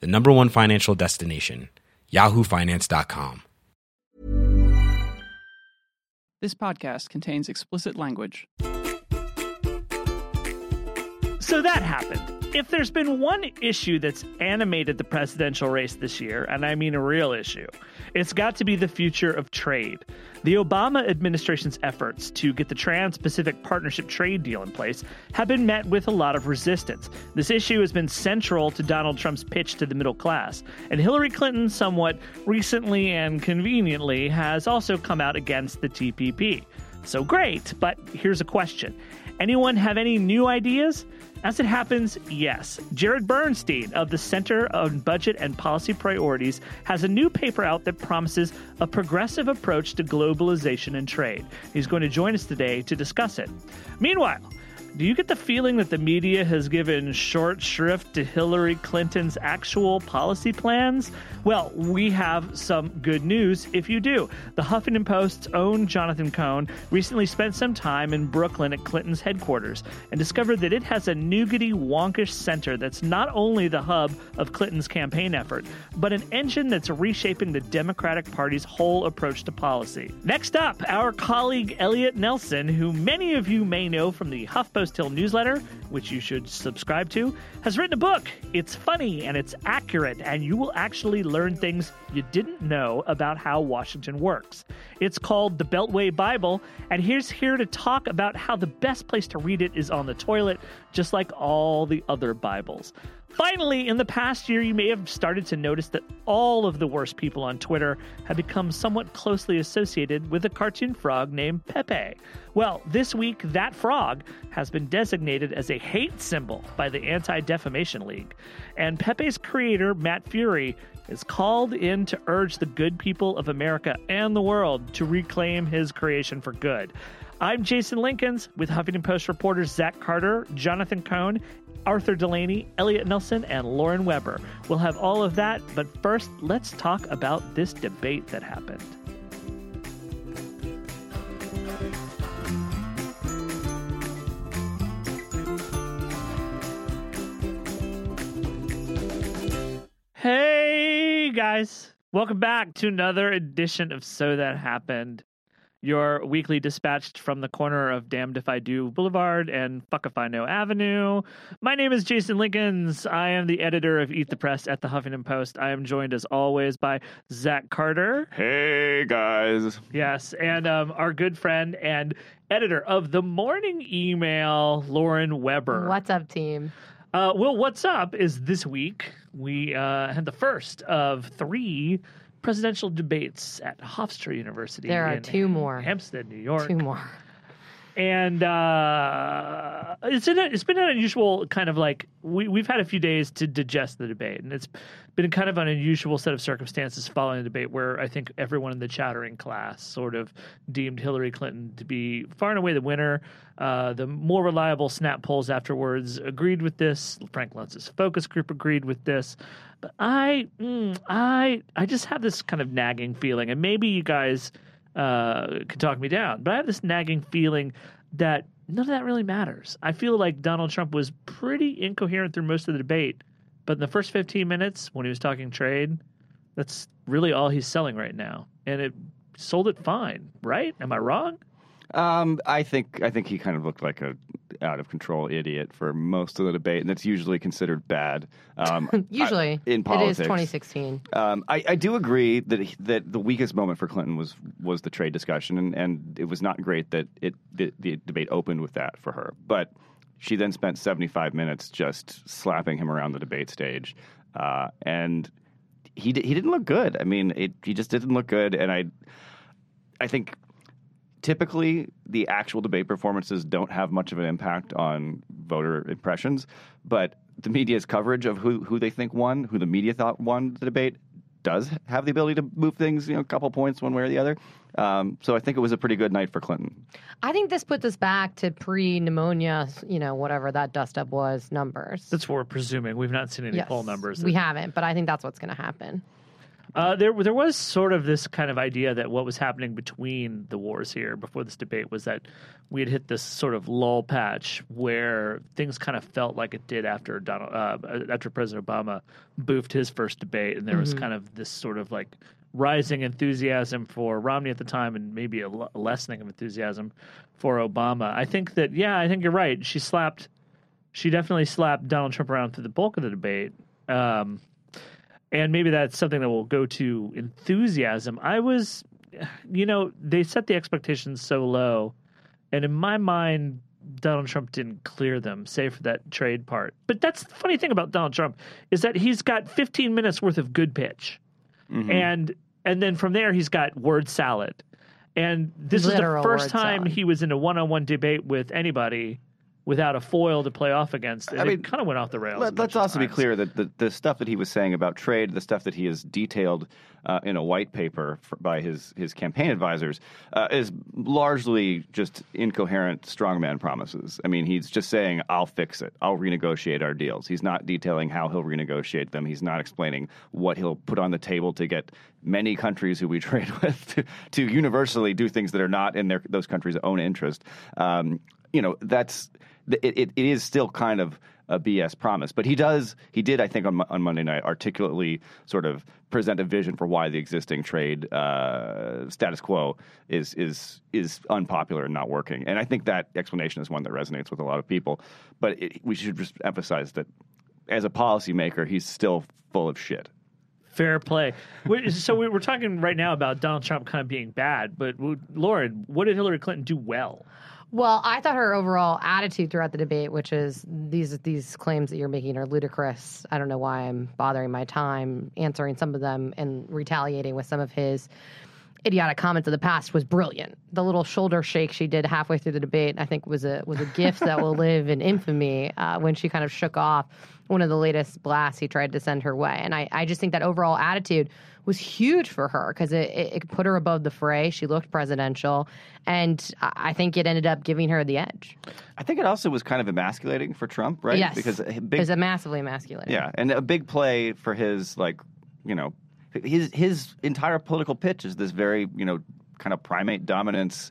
the number one financial destination, yahoofinance.com. This podcast contains explicit language. So that happened. If there's been one issue that's animated the presidential race this year, and I mean a real issue, it's got to be the future of trade. The Obama administration's efforts to get the Trans Pacific Partnership trade deal in place have been met with a lot of resistance. This issue has been central to Donald Trump's pitch to the middle class, and Hillary Clinton, somewhat recently and conveniently, has also come out against the TPP. So great, but here's a question Anyone have any new ideas? As it happens, yes. Jared Bernstein of the Center on Budget and Policy Priorities has a new paper out that promises a progressive approach to globalization and trade. He's going to join us today to discuss it. Meanwhile, do you get the feeling that the media has given short shrift to Hillary Clinton's actual policy plans? Well, we have some good news if you do. The Huffington Post's own Jonathan Cohn recently spent some time in Brooklyn at Clinton's headquarters and discovered that it has a nougaty, wonkish center that's not only the hub of Clinton's campaign effort, but an engine that's reshaping the Democratic Party's whole approach to policy. Next up, our colleague Elliot Nelson, who many of you may know from the HuffPost Hill newsletter, which you should subscribe to, has written a book. It's funny and it's accurate, and you will actually learn things you didn't know about how Washington works. It's called The Beltway Bible, and he's here to talk about how the best place to read it is on the toilet, just like all the other Bibles. Finally, in the past year, you may have started to notice that all of the worst people on Twitter have become somewhat closely associated with a cartoon frog named Pepe. Well, this week, that frog has been designated as a hate symbol by the Anti Defamation League. And Pepe's creator, Matt Furie, is called in to urge the good people of America and the world to reclaim his creation for good. I'm Jason Linkins with Huffington Post reporters Zach Carter, Jonathan Cohn, Arthur Delaney, Elliot Nelson, and Lauren Weber. We'll have all of that, but first, let's talk about this debate that happened. Hey guys, welcome back to another edition of So That Happened your weekly dispatched from the corner of Damned If I Do Boulevard and Fuck If I Know Avenue. My name is Jason Linkins. I am the editor of Eat the Press at the Huffington Post. I am joined as always by Zach Carter. Hey guys. Yes, and um, our good friend and editor of the morning email, Lauren Weber. What's up, team? Uh, well, what's up is this week we uh, had the first of three presidential debates at Hofstra University. There are two more. Hempstead, New York. Two more. And uh, it's an, it's been an unusual kind of like we we've had a few days to digest the debate, and it's been kind of an unusual set of circumstances following the debate where I think everyone in the chattering class sort of deemed Hillary Clinton to be far and away the winner. Uh, the more reliable snap polls afterwards agreed with this. Frank Luntz's focus group agreed with this. But I, mm, I, I just have this kind of nagging feeling, and maybe you guys uh, can talk me down, but I have this nagging feeling that none of that really matters. I feel like Donald Trump was pretty incoherent through most of the debate, but in the first 15 minutes when he was talking trade, that's really all he's selling right now, and it sold it fine, right? Am I wrong? Um, I think I think he kind of looked like a out of control idiot for most of the debate, and that's usually considered bad. Um, Usually, I, in politics, it is 2016. Um, I, I do agree that that the weakest moment for Clinton was was the trade discussion, and, and it was not great that it the, the debate opened with that for her. But she then spent 75 minutes just slapping him around the debate stage, uh, and he he didn't look good. I mean, it, he just didn't look good, and I I think typically the actual debate performances don't have much of an impact on voter impressions, but the media's coverage of who who they think won, who the media thought won the debate, does have the ability to move things, you know, a couple points one way or the other. Um, so I think it was a pretty good night for Clinton. I think this puts us back to pre-pneumonia, you know, whatever that dust up was numbers. That's what we're presuming. We've not seen any Yes, poll numbers. We haven't, but I think that's what's going to happen. Uh, there, there was sort of this kind of idea that what was happening between the wars here before this debate was that we had hit this sort of lull patch where things kind of felt like it did after Donald, uh, after President Obama boofed his first debate, and there was kind of this sort of like rising enthusiasm for Romney at the time, and maybe a, l- a lessening of enthusiasm for Obama. I think that, yeah, I think you're right. She slapped, she definitely slapped Donald Trump around through the bulk of the debate. Um, and maybe that's something that will go to enthusiasm. I was, you know, they set the expectations so low, and in my mind, Donald Trump didn't clear them, save for that trade part. But that's the funny thing about Donald Trump is that he's got 15 minutes worth of good pitch, mm-hmm. and and then from there he's got word salad. And this Literal is the first time salad. he was in a one-on-one debate with anybody without a foil to play off against. I mean, it kind of went off the rails. Let, us also be clear that the, the stuff that he was saying about trade, the stuff that he has detailed uh, in a white paper for, by his, his campaign advisors, uh, is largely just incoherent strongman promises. I mean, he's just saying, I'll fix it. I'll renegotiate our deals. He's not detailing how he'll renegotiate them. He's not explaining what he'll put on the table to get many countries who we trade with to, to universally do things that are not in their, those countries' own interest. Um, you know, that's it, it, it is still kind of a BS promise. But he does, he did, I think, on, on Monday night, articulately sort of present a vision for why the existing trade uh, status quo is is is unpopular and not working. And I think that explanation is one that resonates with a lot of people. But it, we should just emphasize that as a policymaker, he's still full of shit. Fair play. So we- we're talking right now about Donald Trump kind of being bad, but Lauren, what did Hillary Clinton do well? Well, I thought her overall attitude throughout the debate, which is these these claims that you're making are ludicrous. I don't know why I'm bothering my time answering some of them and retaliating with some of his idiotic comments of the past was brilliant. The little shoulder shake she did halfway through the debate, I think, was a was a gift that will live in infamy uh, when she kind of shook off one of the latest blasts he tried to send her way. And I, I just think that overall attitude was huge for her because it, it, it put her above the fray. She looked presidential, and I think it ended up giving her the edge. I think it also was kind of emasculating for Trump, right? Yes, Because a it was a massively emasculating. Yeah, and a big play for his like, you know, his his entire political pitch is this very, you know, kind of primate dominance,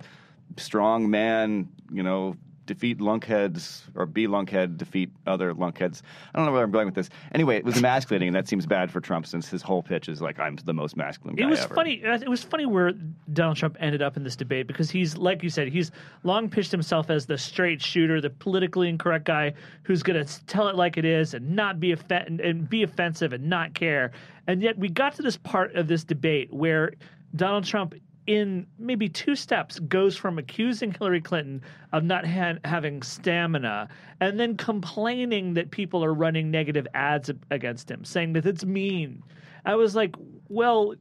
strong man, you know, defeat lunkheads or be lunkhead, defeat other lunkheads. I don't know where I'm going with this. Anyway, it was emasculating, and that seems bad for Trump since his whole pitch is like, I'm the most masculine guy It was ever. funny. uh, It was funny where Donald Trump ended up in this debate because he's, like you said, he's long pitched himself as the straight shooter, the politically incorrect guy who's going to tell it like it is and not be and, and be offensive and not care. And yet we got to this part of this debate where Donald Trump. In maybe two steps, goes from accusing Hillary Clinton of not ha- having stamina and then complaining that people are running negative ads against him, saying that it's mean. I was like, well,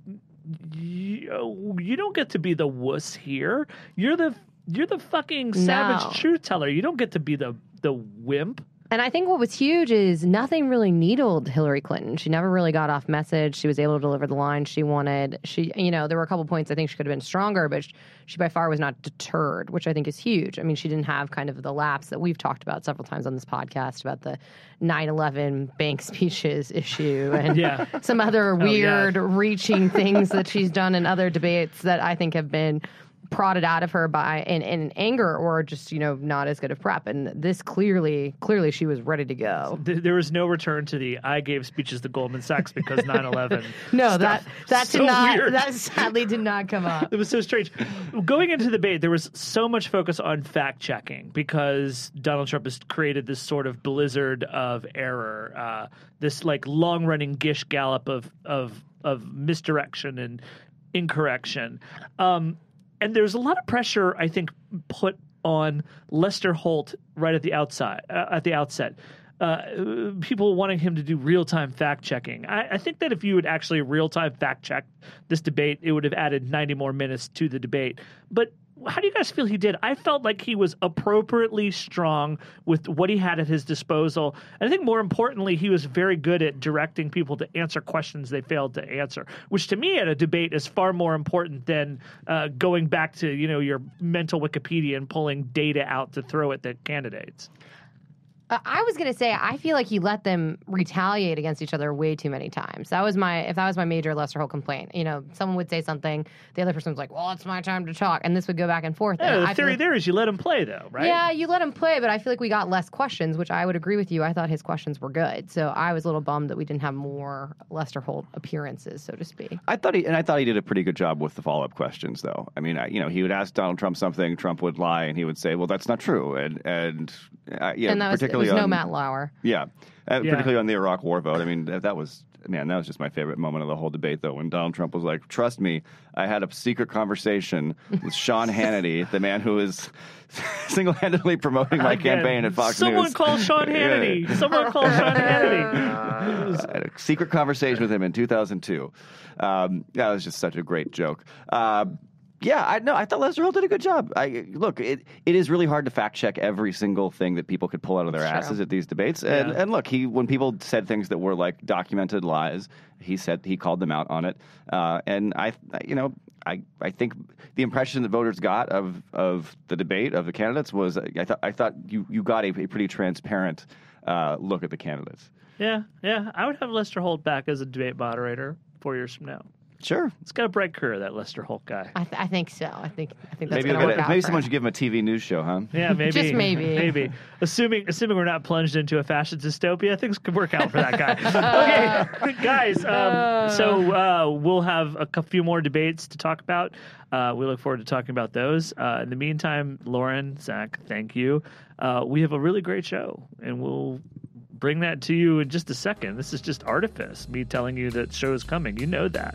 you, you don't get to be the wuss here. You're the you're the fucking savage No. truth teller. You don't get to be the the wimp. And I think what was huge is nothing really needled Hillary Clinton. She never really got off message. She was able to deliver the line she wanted. She, you know, there were a couple points I think she could have been stronger, but she, she by far was not deterred, which I think is huge. I mean, she didn't have kind of the lapse that we've talked about several times on this podcast about the 9/11 bank speeches issue and Yeah. some other oh, yeah. weird reaching things that she's done in other debates that I think have been prodded out of her by in, in anger or just you know not as good of prep and this clearly clearly she was ready to go There was no return to the I gave speeches to Goldman Sachs because 9/11. no that that So did not weird. that sadly did not come up It was so strange. Going into the debate, there was so much focus on fact checking because Donald Trump has created this sort of blizzard of error, uh, this like long running Gish gallop of of of misdirection and incorrection. Um, and there's a lot of pressure, I think, put on Lester Holt right at the outside uh, at the outset. Uh, people wanting him to do real time fact checking. I, I think that if you had actually real time fact checked this debate, it would have added 90 more minutes to the debate. But how do you guys feel he did? I felt like he was appropriately strong with what he had at his disposal. And I think more importantly, he was very good at directing people to answer questions they failed to answer, which to me at a debate is far more important than uh, going back to, you know, your mental Wikipedia and pulling data out to throw at the candidates. Uh, I was gonna say I feel like he let them retaliate against each other way too many times. That was my if that was my major Lester Holt complaint. You know, someone would say something, the other person was like, "Well, it's my time to talk," and this would go back and forth. Yeah, and the I theory like- there is you let him play, though, right? Yeah, you let him play, but I feel like we got less questions, which I would agree with you. I thought his questions were good, so I was a little bummed that we didn't have more Lester Holt appearances, so to speak. I thought he and I thought he did a pretty good job with the follow up questions, though. I mean, I, you know, he would ask Donald Trump something, Trump would lie, and he would say, "Well, that's not true," and and uh, yeah, and that was, it particularly was no Matt Lauer. Yeah, uh, Yeah. particularly on the Iraq War vote. I mean, that, that was man, that was just my favorite moment of the whole debate, though, when Donald Trump was like, "Trust me, I had a secret conversation with Sean Hannity, the man who is single handedly promoting my Again, campaign at Fox Someone News." call Sean Yeah. Hannity. Someone call Sean Hannity. I had a secret conversation with him in 2002. Um, that was just such a great joke. Uh, yeah, I know. I thought Lester Holt did a good job. I look, it it is really hard to fact check every single thing that people could pull out of their asses at these debates. And Yeah. and look, he when people said things that were like documented lies, he said he called them out on it. Uh, and I, you know, I I think the impression that voters got of of the debate of the candidates was I thought I thought you you got a, a pretty transparent uh, look at the candidates. Yeah, yeah. I would have Lester Holt back as a debate moderator four years from now. Sure. It's got a bright career, that Lester Holt guy. I, th- I think so. I think I think that's Maybe going to we'll work out. maybe for someone him. should give him a TV news show, huh? Yeah, maybe. Just maybe. Maybe. Assuming assuming we're not plunged into a fascist dystopia, things could work out for that guy. okay, guys. Um, so uh, we'll have a few more debates to talk about. Uh, we look forward to talking about those. Uh, in the meantime, Lauren, Zach, thank you. Uh, we have a really great show, and we'll bring that to you in just a second. This is just artifice, me telling you that show is coming. You know that.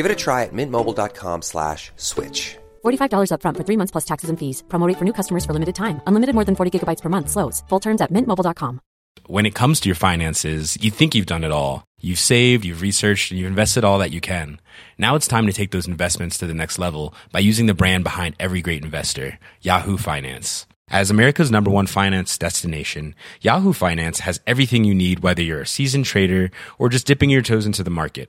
Give it a try at mintmobile.com slash switch. $45 upfront for three months plus taxes and fees. Promo rate for new customers for limited time. Unlimited more than 40 gigabytes per month. Slows. Full terms at mintmobile.com. when it comes to your finances, you think you've done it all. You've saved, you've researched, and you've invested all that you can. Now it's time to take those investments to the next level by using the brand behind every great investor, Yahoo Finance. As America's number one finance destination, Yahoo Finance has everything you need, whether you're a seasoned trader or just dipping your toes into the market.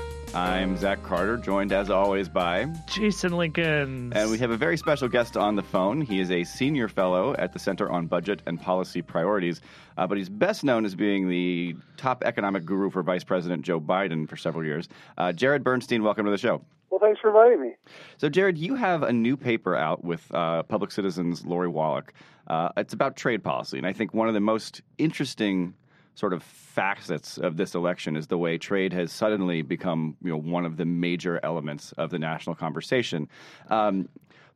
I'm Zach Carter, joined as always by, Jason Linkins. and we have a very special guest on the phone. He is a senior fellow at the Center on Budget and Policy Priorities, uh, but he's best known as being the top economic guru for Vice President Joe Biden for several years. Uh, Jared Bernstein, welcome to the show. Well, thanks for inviting me. So, Jared, you have a new paper out with uh, Public Citizen's Lori Wallach. Uh, it's about trade policy, and I think one of the most interesting sort of facets of this election is the way trade has suddenly become, you know, one of the major elements of the national conversation. Um,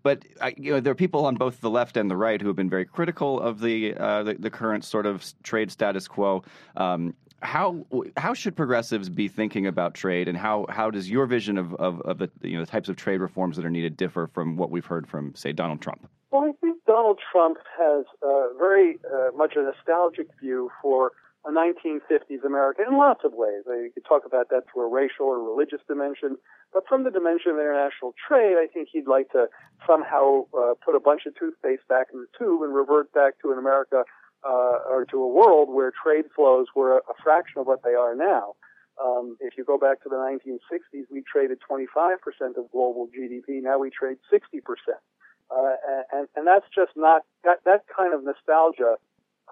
but you know, there are people on both the left and the right who have been very critical of the uh, the, the current sort of trade status quo. Um, how how should progressives be thinking about trade, and how how does your vision of, of, of the you know the types of trade reforms that are needed differ from what we've heard from say Donald Trump? Well, I think Donald Trump has uh, very uh, much a nostalgic view for a 1950s America in lots of ways. You could talk about that through a racial or religious dimension, but from the dimension of international trade, I think he'd like to somehow uh, put a bunch of toothpaste back in the tube and revert back to an America uh, or to a world where trade flows were a, a fraction of what they are now. Um, if you go back to the 1960s, we traded 25% of global GDP. Now we trade 60%. Uh, and, and that's just not, that, that kind of nostalgia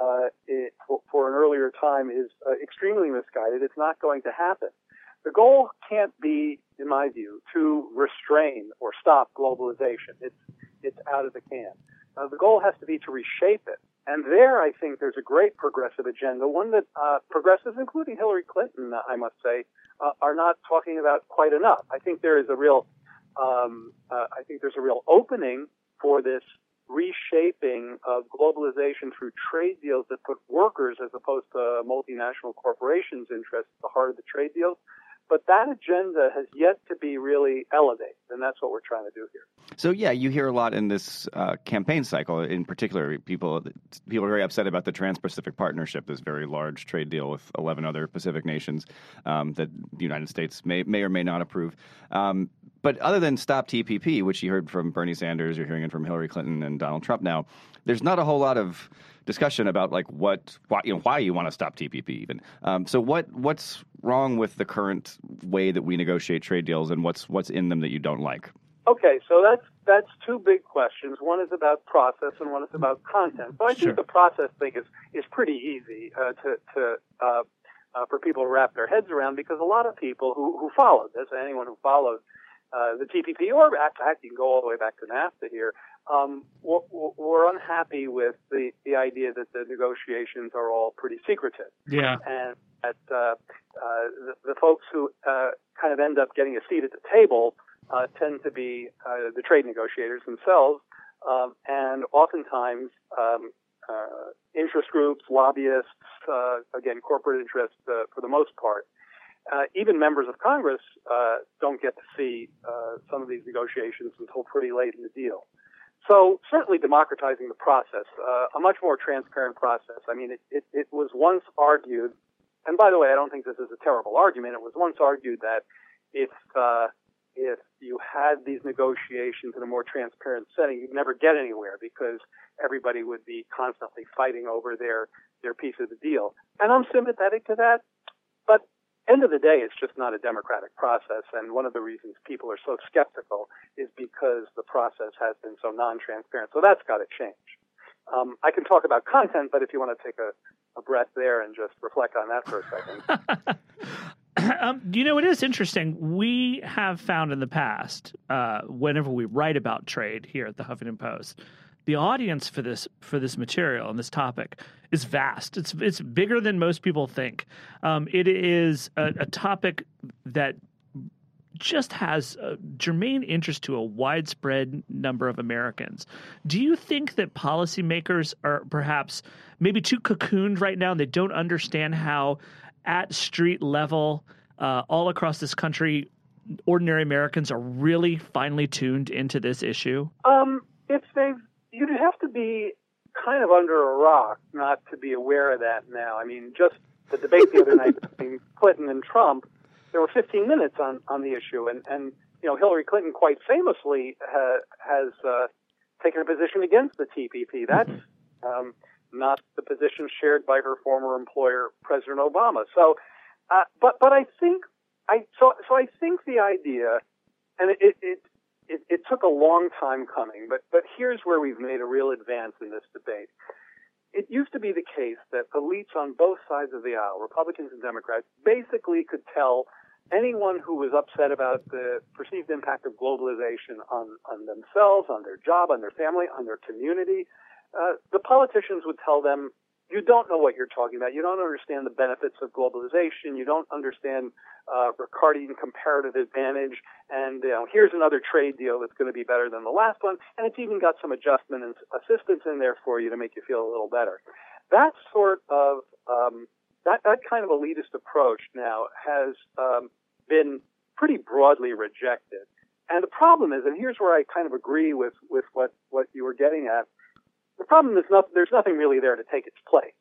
uh, it, for, an earlier time is uh, extremely misguided. It's not going to happen. The goal can't be, in my view, to restrain or stop globalization. It's it's out of the can. Uh, the goal has to be to reshape it. And there, I think there's a great progressive agenda, one that uh, progressives, including Hillary Clinton, I must say, uh, are not talking about quite enough. I think there is a real, um, uh, I think there's a real opening for this reshaping of globalization through trade deals that put workers as opposed to multinational corporations' interests at the heart of the trade deals. But that agenda has yet to be really elevated, and that's what we're trying to do here. So, yeah, you hear a lot in this uh, campaign cycle. In particular, people people are very upset about the Trans-Pacific Partnership, this very large trade deal with 11 other Pacific nations um, that the United States may may or may not approve. Um, but other than stop TPP, which you heard from Bernie Sanders, you're hearing it from Hillary Clinton and Donald Trump now, there's not a whole lot of discussion about like what why you know why you want to stop TPP even. Um, so what what's wrong with the current way that we negotiate trade deals, and what's what's in them that you don't like? Okay, so that's that's two big questions. One is about process, and one is about content. So I sure. think the process thing is is pretty easy uh, to to uh, uh, for people to wrap their heads around because a lot of people who who followed this, anyone who followed uh, the TPP, or in fact, you can go all the way back to NAFTA here, um, we're, we're, unhappy with the, the idea that the negotiations are all pretty secretive. Yeah. And that uh, uh, the, the, folks who uh, kind of end up getting a seat at the table uh, tend to be uh, the trade negotiators themselves, um, and oftentimes um, interest groups, lobbyists, again, corporate interests for the most part uh, even members of Congress uh, don't get to see uh, some of these negotiations until pretty late in the deal. So certainly democratizing the process, uh, a much more transparent process. I mean, it, it, it, was once argued, and by the way, I don't think this is a terrible argument. It was once argued that if uh, if you had these negotiations in a more transparent setting, you'd never get anywhere because everybody would be constantly fighting over their their piece of the deal. And I'm sympathetic to that, end of the day, it's just not a democratic process. And one of the reasons people are so skeptical is because the process has been so non-transparent. So that's got to change. Um, I can talk about content, but if you want to take a, a breath there and just reflect on that for a second. um, you know, it is interesting. We have found in the past, uh, whenever we write about trade here at the Huffington Post, the audience for this for this material and this topic is vast. It's it's bigger than most people think. Um, it is a, a, topic that just has germane interest to a widespread number of Americans. Do you think that policymakers are perhaps maybe too cocooned right now and they don't understand how at street level uh, all across this country ordinary Americans are really finely tuned into this issue? Um, if they've you'd have to be kind of under a rock not to be aware of that now. I mean, just the debate the other night between Clinton and Trump, there were 15 minutes on, on the issue, and, and you know Hillary Clinton quite famously ha, has uh, taken a position against the TPP. That's mm-hmm. um, not the position shared by her former employer, President Obama. So, uh, but but I think I so so I think the idea, and it, it, it it, took a long time coming, but, but here's where we've made a real advance in this debate. It used to be the case that elites on both sides of the aisle, Republicans and Democrats, basically could tell anyone who was upset about the perceived impact of globalization on, on themselves, on their job, on their family, on their community. Uh, the politicians would tell them, you don't know what you're talking about. You don't understand the benefits of globalization. You don't understand uh, Ricardian comparative advantage. And you know, here's another trade deal that's going to be better than the last one. And it's even got some adjustment and assistance in there for you to make you feel a little better. That sort of um, that that kind of elitist approach now has um, been pretty broadly rejected. And the problem is, and here's where I kind of agree with with what what you were getting at. The problem is not there's nothing really there to take its place.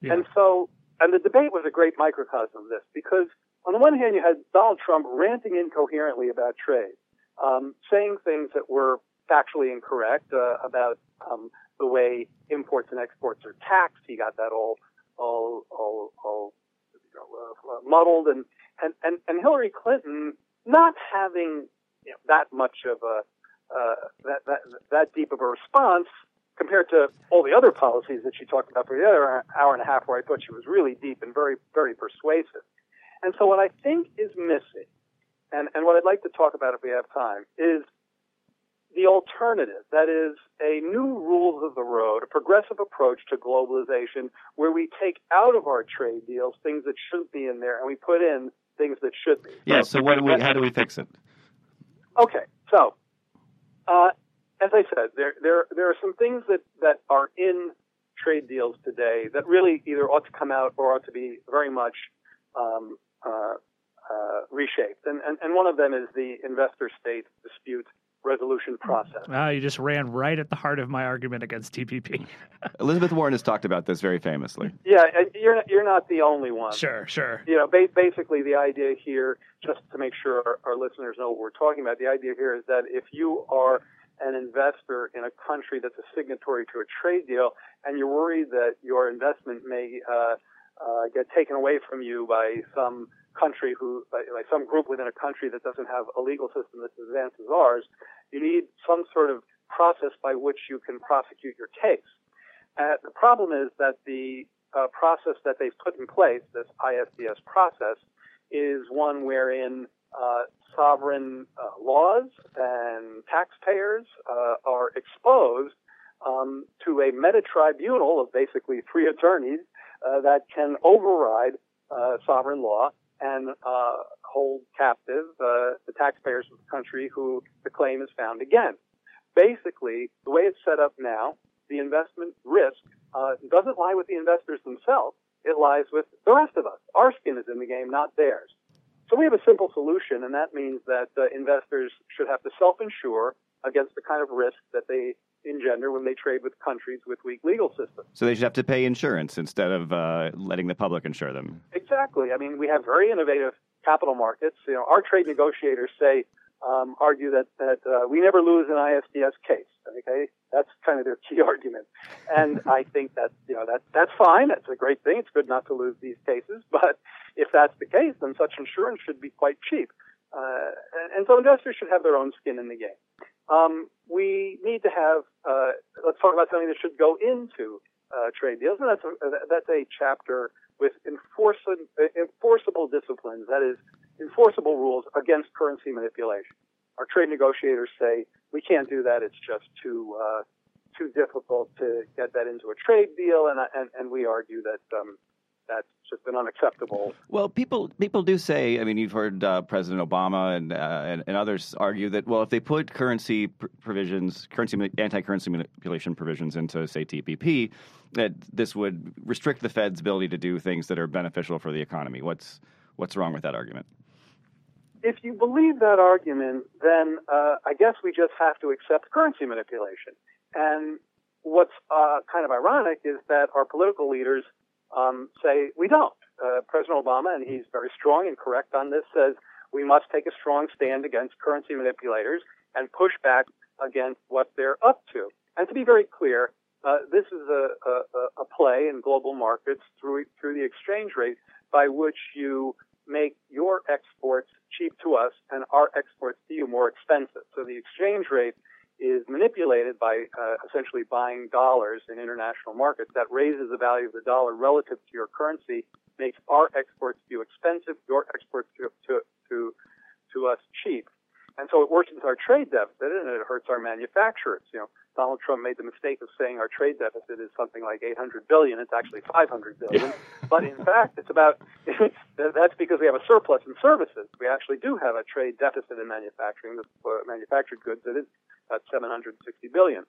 Yeah. And so, and the debate was a great microcosm of this because on the one hand, you had Donald Trump ranting incoherently about trade, um, saying things that were factually incorrect uh, about um, the way imports and exports are taxed. He got that all all all, all you know, uh, muddled, and, and and and Hillary Clinton not having you know, that much of a uh, that that that deep of a response compared to all the other policies that she talked about for the other hour and a half, where I thought she was really deep and very, very persuasive. And so, what I think is missing, and, and what I'd like to talk about if we have time, is the alternative. That is a new rules of the road, a progressive approach to globalization where we take out of our trade deals things that shouldn't be in there and we put in things that should be. Yeah. So what do we? How do we fix it? Okay. So, uh, as I said, there there there are some things that that are in trade deals today that really either ought to come out or ought to be very much um, uh, uh, reshaped. And, and and one of them is the investor state dispute resolution process. Ah, you just ran right at the heart of my argument against TPP. Elizabeth Warren has talked about this very famously. Yeah, and you're not, you're not the only one. sure, sure. You know, ba- basically the idea here, just to make sure our, our listeners know what we're talking about, the idea here is that if you are an investor in a country that's a signatory to a trade deal, and you're worried that your investment may uh, uh, get taken away from you by some country who, by, by some group within a country that doesn't have a legal system that's as advanced as ours, you need some sort of process by which you can prosecute your case. Uh, the problem is that the uh, process that they've put in place, this ISDS process, is one wherein uh, sovereign uh, laws and taxpayers uh, are exposed um, to a meta tribunal of basically three attorneys uh, that can override sovereign law and hold captive the taxpayers of the country who the claim is found against. Basically, the way it's set up now, the investment risk doesn't lie with the investors themselves. It lies with the rest of us. Our skin is in the game, not theirs. So we have a simple solution, and that means that uh, investors should have to self-insure against the kind of risk that they engender when they trade with countries with weak legal systems. So they should have to pay insurance instead of uh, letting the public insure them. Exactly. I mean, we have very innovative capital markets. You know, our trade negotiators say um, argue that that uh, we never lose an ISDS case. Okay, that's kind of their key argument, and I think that you know that that's fine. That's a great thing. It's good not to lose these cases, but if that's the case, then such insurance should be quite cheap. Uh, and, and, so investors should have their own skin in the game. Um, we need to have, uh, let's talk about something that should go into uh, trade deals, and that's a, that's a chapter with enforceable, enforceable disciplines, that is, enforceable rules against currency manipulation. Our trade negotiators say we can't do that; it's just too uh, too difficult to get that into a trade deal, and and, and we argue that um, that's just been unacceptable. Well, people people do say. I mean, you've heard uh, President Obama and, uh, and, and others argue that well, if they put currency pr- provisions, currency anti-currency manipulation provisions into say TPP, that this would restrict the Fed's ability to do things that are beneficial for the economy. What's what's wrong with that argument? If you believe that argument, then uh, I guess we just have to accept currency manipulation. And what's uh, kind of ironic is that our political leaders um, say we don't. Uh, President Obama, and he's very strong and correct on this, says we must take a strong stand against currency manipulators and push back against what they're up to. And to be very clear, uh, this is a, a, a, play in global markets through through the exchange rate by which you make your exports cheap to us and our exports to you more expensive. So the exchange rate is manipulated by uh, essentially buying dollars in international markets. That raises the value of the dollar relative to your currency, makes our exports to you expensive, your exports to, to, to, to us cheap. And so it worsens our trade deficit and it hurts our manufacturers. You know, Donald Trump made the mistake of saying our trade deficit is something like 800 billion. It's actually 500 billion. but in fact, it's about, that's because we have a surplus in services. We actually do have a trade deficit in manufacturing, the uh, manufactured goods that is about 760 billion.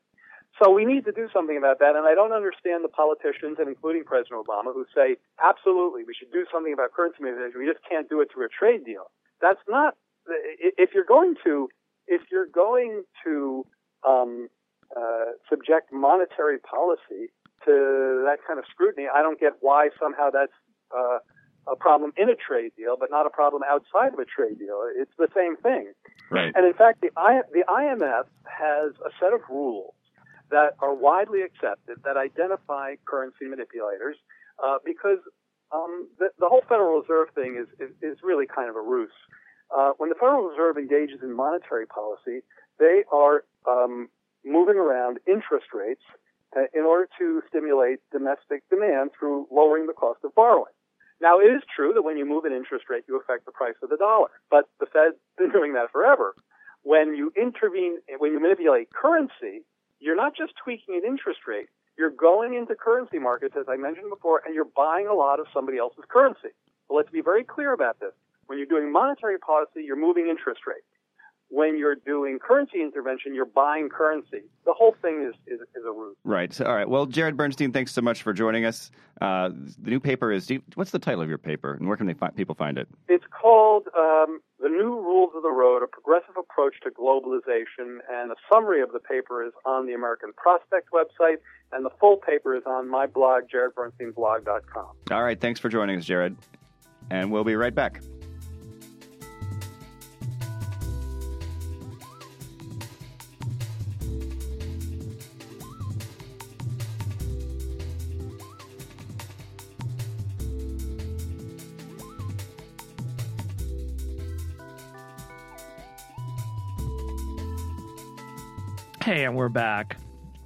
So we need to do something about that. And I don't understand the politicians, and including President Obama, who say, absolutely, we should do something about currency manipulation. We just can't do it through a trade deal. That's not if you're going to if you're going to um, uh, subject monetary policy to that kind of scrutiny, I don't get why somehow that's uh, a problem in a trade deal, but not a problem outside of a trade deal. It's the same thing. Right. And in fact, the, I, the IMF has a set of rules that are widely accepted that identify currency manipulators uh, because um, the, the, whole Federal Reserve thing is, is, is really kind of a ruse. Uh, when the Federal Reserve engages in monetary policy, they are um, moving around interest rates uh, in order to stimulate domestic demand through lowering the cost of borrowing. Now, it is true that when you move an interest rate, you affect the price of the dollar, but the Fed's been doing that forever. When you intervene, when you manipulate currency, you're not just tweaking an interest rate, you're going into currency markets, as I mentioned before, and you're buying a lot of somebody else's currency. So let's be very clear about this. When you're doing monetary policy, you're moving interest rates. When you're doing currency intervention, you're buying currency. The whole thing is, is, is a ruse. Right. So, all right. Well, Jared Bernstein, thanks so much for joining us. Uh, the new paper is. What's the title of your paper, and where can they people find it? It's called um, "The New Rules of the Road: A Progressive Approach to Globalization," and a summary of the paper is on the American Prospect website, and the full paper is on my blog, jaredbernsteinblog.com. All right. Thanks for joining us, Jared, and we'll be right back. Hey, and we're back.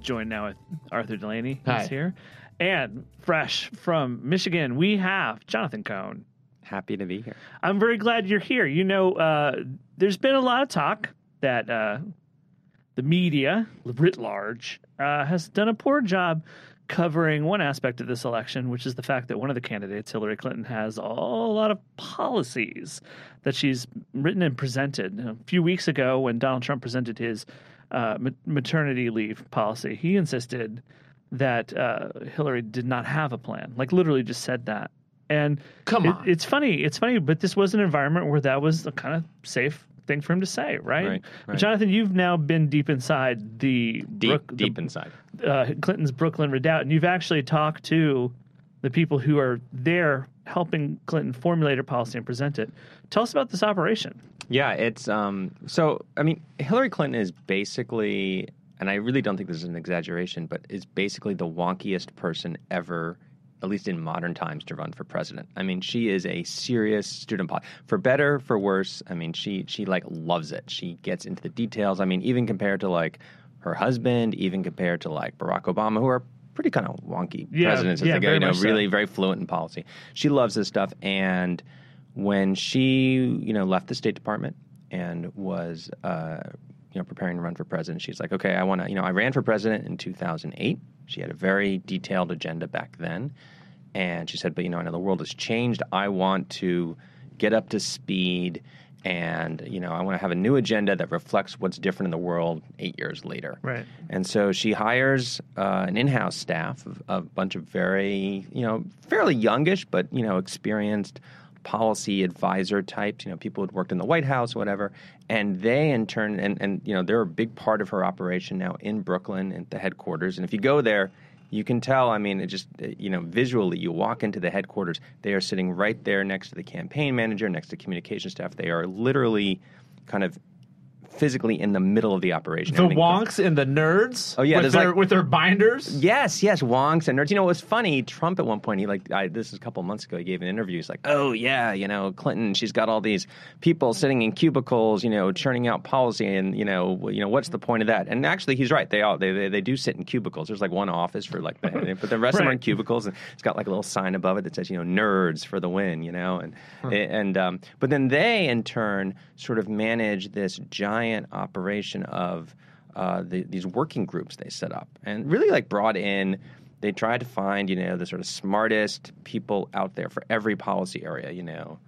Joined now with Arthur Delaney. Hi. He's here. And fresh from Michigan, we have Jonathan Cohn. Happy to be here. I'm very glad you're here. You know, uh, there's been a lot of talk that uh, the media, writ large, uh, has done a poor job covering one aspect of this election, which is the fact that one of the candidates, Hillary Clinton, has a lot of policies that she's written and presented. A few weeks ago, when Donald Trump presented his uh, maternity leave policy, he insisted that uh, Hillary did not have a plan. Like literally, just said that. And Come it- on. it's funny. It's funny, but this was an environment where that was a kind of safe thing for him to say, right? Right, right. Jonathan, you've now been deep inside the Deep, Brook- the- deep inside. uh, Clinton's Brooklyn Redoubt, and you've actually talked to the people who are there helping Clinton formulate her policy and present it. Tell us about this operation. Yeah, it's um. So I mean, Hillary Clinton is basically, and I really don't think this is an exaggeration, but is basically the wonkiest person ever. At least in modern times, to run for president. I mean, she is a serious student poli- for better, for worse. I mean, she she like loves it. She gets into the details. I mean, even compared to like her husband, even compared to like Barack Obama, who are pretty kind of wonky Yeah, presidents as yeah, they go. You know, so. really very fluent in policy. She loves this stuff, and when she you know left the State Department and was uh, you know preparing to run for president, she's like, okay, I want to you know I ran for president in 2008. She had a very detailed agenda back then, and she said, but you know I know the world has changed. I want to get up to speed. And you know, I want to have a new agenda that reflects what's different in the world eight years later. Right. And so she hires uh, an in-house staff of of a bunch of very, you know, fairly youngish, but you know, experienced policy advisor types. You know, people who'd worked in the White House, whatever. And they, in turn, and and you know, they're a big part of her operation now in Brooklyn at the headquarters. And if you go there. You can tell. I mean, it just you know visually. You walk into the headquarters; they are sitting right there next to the campaign manager, next to communication staff. They are literally kind of physically in the middle of the operation. The wonks and the nerds. Oh, yeah, with their like- with their binders. Yes, yes, wonks and nerds. You know, it was funny. Trump at one point, he like, I, this is a couple months ago, he gave an interview. He's like, oh, yeah, you know, Clinton, she's got all these people sitting in cubicles, you know, churning out policy. And, you know, you know, what's the point of that? And actually, he's right. They all, they, they, they do sit in cubicles. There's like one office for like, the, but the rest of them are in cubicles. And it's got like a little sign above it that says, you know, nerds for the win, you know? And, and, um, but then they in turn sort of manage this giant operation of, uh, the, these working groups they set up and really like brought in they tried to find you know the sort of smartest people out there for every policy area you know.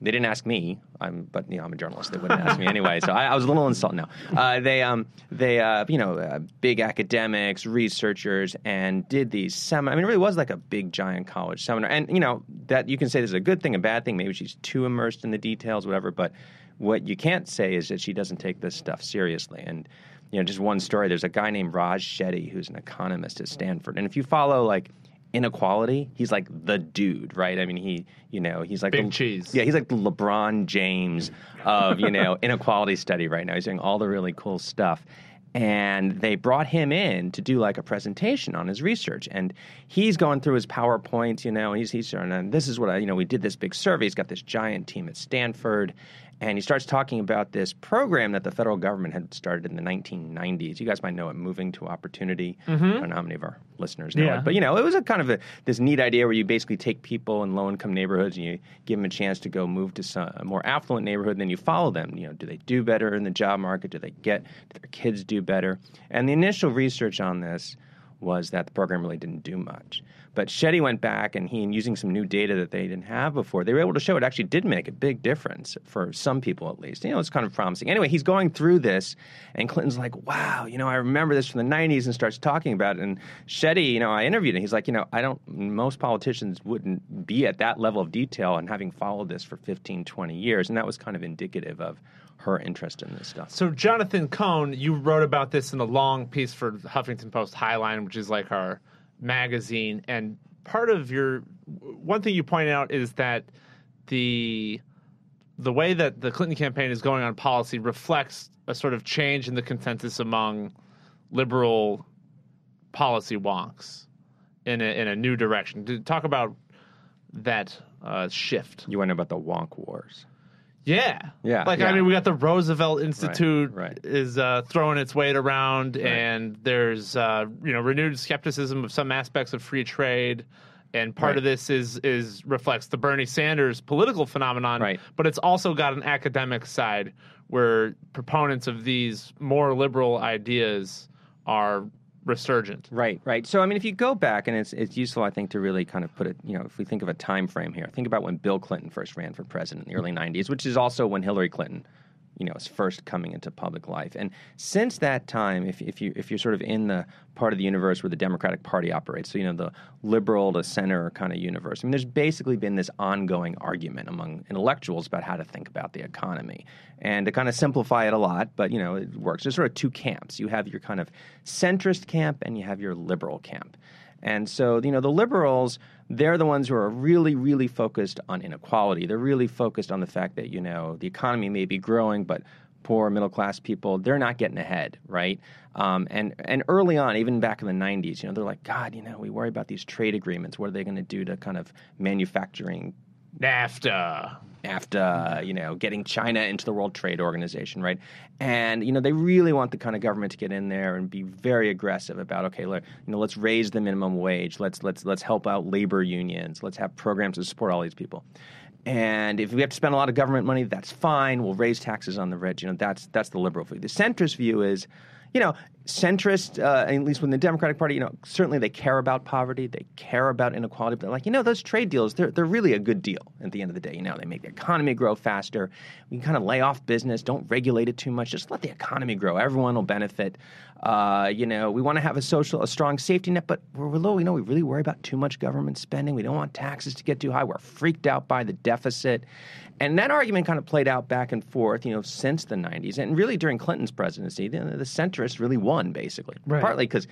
They didn't ask me. I'm but you know i'm a journalist. They wouldn't ask me anyway so I, I was a little insulted. Now uh, they um they uh, you know uh, big academics researchers and did these seminars i mean it really was like a big giant college seminar. And you know that you can say this is a good thing a bad thing. Maybe she's too immersed in the details whatever but what you can't say is that she doesn't take this stuff seriously. And you know, just one story. There's a guy named Raj Chetty who's an economist at Stanford, and if you follow like inequality, he's like the dude, right? I mean, he, you know, he's like Big the, cheese. Yeah, he's like the LeBron James of you know inequality study right now. He's doing all the really cool stuff. And they brought him in to do like a presentation on his research, and he's going through his PowerPoint, you know, he's he's and this is what I, you know, we did this big survey. He's got this giant team at Stanford, And he starts talking about this program that the federal government had started in the 1990s. You guys might know it, Moving to Opportunity. Mm-hmm. I don't know how many of our listeners know Yeah. it, but you know, it was a kind of a, this neat idea where you basically take people in low-income neighborhoods and you give them a chance to go move to some, a more affluent neighborhood. And then you follow them. You know, do they do better in the job market? Do they get? Do their kids do better? And the initial research on this was that the program really didn't do much. But Chetty went back and he, and using some new data that they didn't have before, they were able to show it actually did make a big difference for some people at least. You know, it's kind of promising. Anyway, he's going through this, and Clinton's like, wow, you know, I remember this from the 90s and starts talking about it. And Chetty, you know, I interviewed him. He's like, you know, I don't, most politicians wouldn't be at that level of detail and having followed this for 15, 20 years. And that was kind of indicative of her interest in this stuff. So, Jonathan Cohn, you wrote about this in a long piece for Huffington Post Highline, which is like our magazine. And part of your one thing you point out is that the the way that the Clinton campaign is going on policy reflects a sort of change in the consensus among liberal policy wonks in a, in a new direction. To talk about that uh, shift. You know about the wonk wars? Yeah. Yeah, Like, yeah. I mean, we got the Roosevelt Institute right. is uh, throwing its weight around, and there's, uh, you know, renewed skepticism of some aspects of free trade. And part Right. of this is is reflects the Bernie Sanders political phenomenon, Right. but it's also got an academic side where proponents of these more liberal ideas are resurgent. Right, right. So I mean, if you go back, and it's it's useful, I think, to really kind of put it. You know, if we think of a time frame here, think about when Bill Clinton first ran for president in the early '90s, which is also when Hillary Clinton, you know, is first coming into public life. And since that time, if if you if you're sort of in the part of the universe where the Democratic Party operates, so you know the liberal to center kind of universe. I mean, there's basically been this ongoing argument among intellectuals about how to think about the economy. And to kind of simplify it a lot, but you know, it works. There's sort of two camps. You have your kind of centrist camp and you have your liberal camp. And so, you know, the liberals, they're the ones who are really, really focused on inequality. They're really focused on the fact that, you know, the economy may be growing, but poor middle class people, they're not getting ahead, right? Um, and and early on, even back in the '90s, you know, they're like, God, you know, we worry about these trade agreements. What are they going to do to kind of manufacturing NAFTA. NAFTA, you know, getting China into the World Trade Organization, right? And you know, they really want the kind of government to get in there and be very aggressive about, okay, let, you know, let's raise the minimum wage, let's let's let's help out labor unions, let's have programs to support all these people. And if we have to spend a lot of government money, that's fine. We'll raise taxes on the rich. You know, that's that's the liberal view. The centrist view is, you know, centrist, uh, at least within the Democratic Party, you know, certainly they care about poverty, they care about inequality, but they're like, you know, those trade deals, they're, they're really a good deal at the end of the day. You know, they make the economy grow faster. We can kind of lay off business, don't regulate it too much, just let the economy grow. Everyone will benefit. Uh, you know, we want to have a social, a strong safety net, but we're low. You know, we really worry about too much government spending. We don't want taxes to get too high. We're freaked out by the deficit. And that argument kind of played out back and forth, you know, since the 90s. And really during Clinton's presidency, the, the centrists really won, basically. Right. Partly because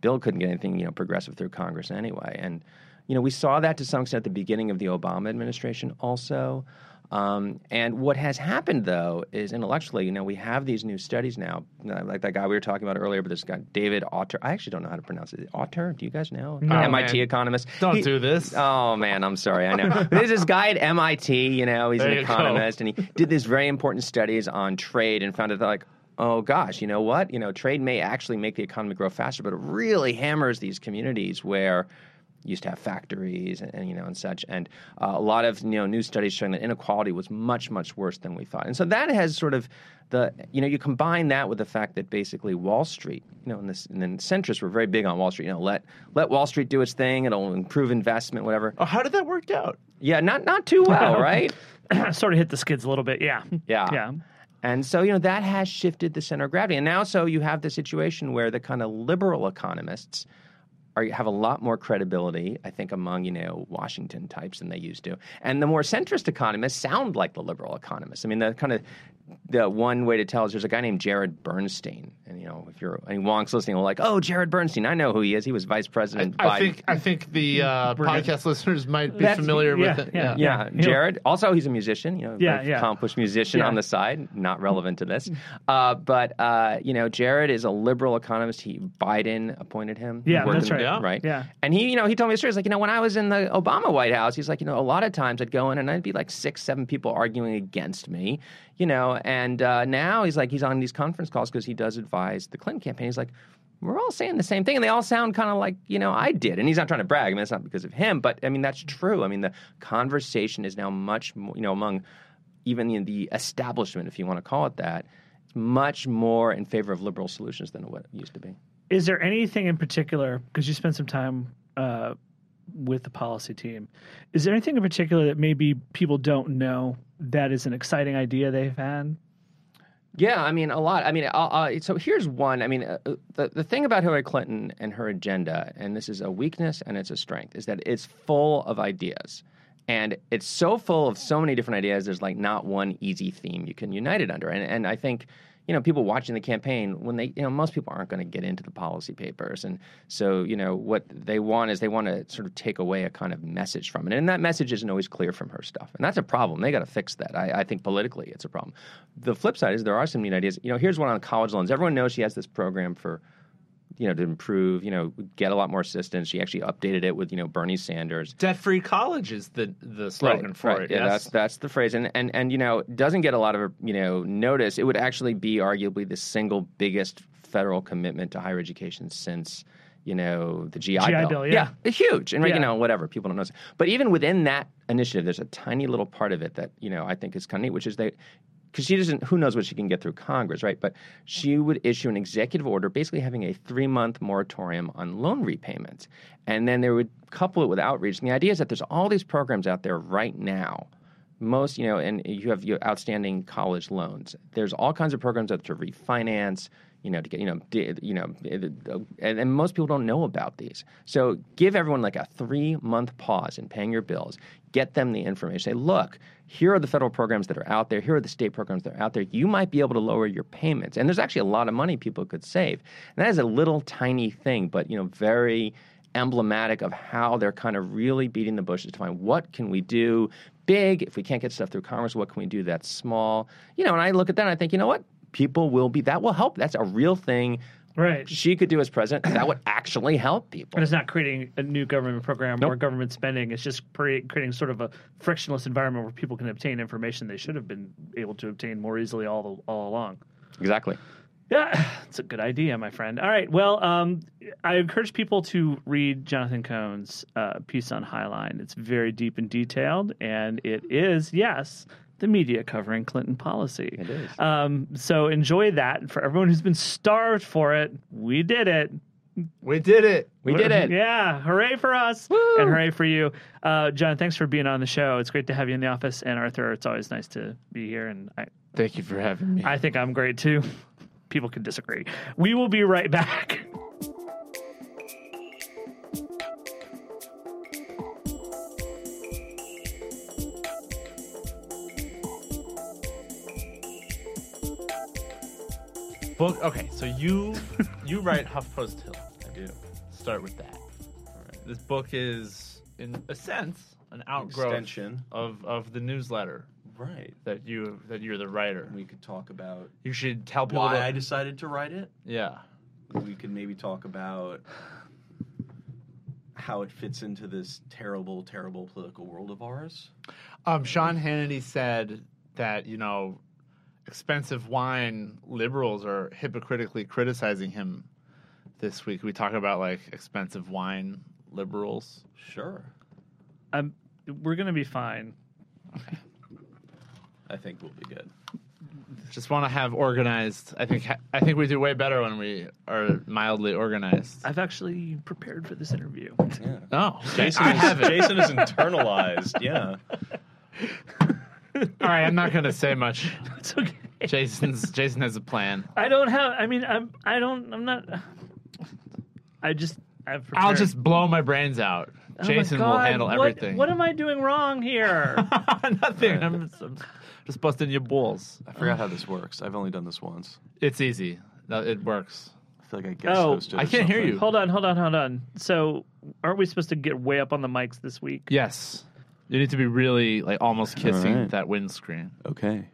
Bill couldn't get anything, you know, progressive through Congress anyway. And, you know, we saw that to some extent at the beginning of the Obama administration also. Um, and what has happened, though, is intellectually, you know, we have these new studies now, uh, like that guy we were talking about earlier, but this guy, David Autor. I actually don't know how to pronounce it. Autor? Do you guys know? No, MIT man. economist. Don't He- do this. Oh, man, I'm sorry. I know. There's this guy at MIT, you know, he's There an you go. economist, and he did these very important studies on trade and found out that, like, oh gosh, you know what? You know, trade may actually make the economy grow faster, but it really hammers these communities where used to have factories and, and, you know and such and uh, a lot of you know new studies showing that inequality was much much worse than we thought and so that has sort of the you know you combine that with the fact that basically Wall Street you know and this and then centrists were very big on Wall Street you know let let Wall Street do its thing it'll improve investment whatever Oh, how did that work out? yeah not not too well right sort of hit the skids a little bit. Yeah. Yeah. Yeah. And so, you know, that has shifted the center of gravity. And now, so you have the situation where the kind of liberal economists are, have a lot more credibility, I think, among, you know, Washington types than they used to. And the more centrist economists sound like the liberal economists. I mean, the kind of the one way to tell is there's a guy named Jared Bernstein. And, you know, if you're any wonks listening, will like, oh, Jared Bernstein, I know who he is. He was vice president I Biden. think I think the uh, podcast listeners might be That's- familiar yeah, with it. yeah. Yeah, Yeah. Jared. Also, he's a musician. You know, Yeah, very yeah. accomplished musician Yeah. on the side. Not relevant to this, uh, but uh, you know, Jared is a liberal economist. He Biden appointed him. Yeah, that's in the right. Yeah. right? Yeah. And he, you know, he told me a story. He's like, you know, when I was in the Obama White House, he's like, you know, a lot of times I'd go in and I'd be like six, seven people arguing against me, you know, and uh, now he's like, he's on these conference calls because he does advise the Clinton campaign. He's like, we're all saying the same thing, and they all sound kind of like you know I did. And he's not trying to brag. I mean, it's not because of him, but I mean that's true. I mean the conversation is now much more, you know, among even the, the establishment, if you want to call it that, much more in favor of liberal solutions than what it used to be. Is there anything in particular, because you spent some time uh, with the policy team, is there anything in particular that maybe people don't know that is an exciting idea they've had? Yeah, I mean a lot. I mean, uh, uh, so here's one. I mean, uh, the the thing about Hillary Clinton and her agenda, and this is a weakness and it's a strength, is that it's full of ideas, and it's so full of so many different ideas. There's like not one easy theme you can unite it under, and and I think you know, people watching the campaign, when they, you know, most people aren't going to get into the policy papers. And so, you know, what they want is they want to sort of take away a kind of message from it. And that message isn't always clear from her stuff. And that's a problem. They got to fix that. I, I, think politically it's a problem. The flip side is there are some neat ideas. You know, here's one on college loans. Everyone knows she has this program for you know, to improve, you know, get a lot more assistance. She actually updated it with, you know, Bernie Sanders. Debt free college is the the slogan right, for right. it. Yeah, yes? that's that's the phrase. And and and you know, doesn't get a lot of you know notice. It would actually be arguably the single biggest federal commitment to higher education since you know the GI, GI Bill, yeah. it's huge. And right, Yeah. you know, whatever people don't know. But even within that initiative, there's a tiny little part of it that you know I think is kind of neat, which is that because she doesn't, who knows what she can get through Congress, right? But she would issue an executive order basically having a three month moratorium on loan repayments. And then they would couple it with outreach. And the idea is that there's all these programs out there right now. Most, you know, and you have your outstanding college loans. There's all kinds of programs out to refinance, you know, to get, you know, you know, eh, and, and most people don't know about these. So give everyone like a three month pause in paying your bills. Get them the information. Say, look, here are the federal programs that are out there. Here are the state programs that are out there. You might be able to lower your payments, and there's actually a lot of money people could save. And that is a little tiny thing, but you know, very emblematic of how they're kind of really beating the bushes to find what can we do big if we can't get stuff through Congress. What can we do that's small? You know, and I look at that and I think, you know what? People will be that will help. That's a real thing. Right. She could do as president. That would actually help people. And it's not creating a new government program Nope. or government spending. It's just pre- creating sort of a frictionless environment where people can obtain information they should have been able to obtain more easily all all along. Exactly. Yeah, it's a good idea, my friend. All right. Well, um, I encourage people to read Jonathan Cohn's uh, piece on Highline. It's very deep and detailed, and it is, yes, the media covering Clinton policy. It is. Um, so enjoy that. For everyone who's been starved for it, we did it. we did it. We did it. Yeah, hooray for us and hooray for you. Uh, John, thanks for being on the show. It's great to have you in the office. And Arthur, it's always nice to be here. And I, Thank you for having me. I think I'm great too. People can disagree. We will be right back. Book. Okay, so you you write HuffPost Hill. I do. Start with that. All right. This book is, in a sense, an outgrowth Extension. of of the newsletter Right. that you that you're the writer. We could talk about You should tell people. why to- I decided to write it. yeah. We could maybe talk about how it fits into this terrible, terrible political world of ours. Um, Sean Hannity said that you know, expensive wine liberals are hypocritically criticizing him this week. We talk about like expensive wine liberals. Sure. Um, we're going to be fine. I think we'll be good. Just want to have organized. I think I think we do way better when we are mildly organized. I've actually prepared for this interview. Yeah. Oh, Jason, I is, have it. Jason is internalized. Yeah. All right, I'm not going to say much. It's okay. Jason's Jason has a plan. I don't have. I mean, I'm. I don't. I'm not. I just. I've. Prepared. I'll just blow my brains out. Oh my Jason will handle what- everything. What am I doing wrong here? Nothing. I'm just, I'm just busting your balls. I forgot how this works. I've only done this once. It's easy. No, It works. I feel like I guest Oh, hosted. I can't hear something. you. hold on. Hold on. Hold on. So, aren't we supposed to get way up on the mics this week? Yes. You need to be really like almost kissing right. that windscreen. Okay.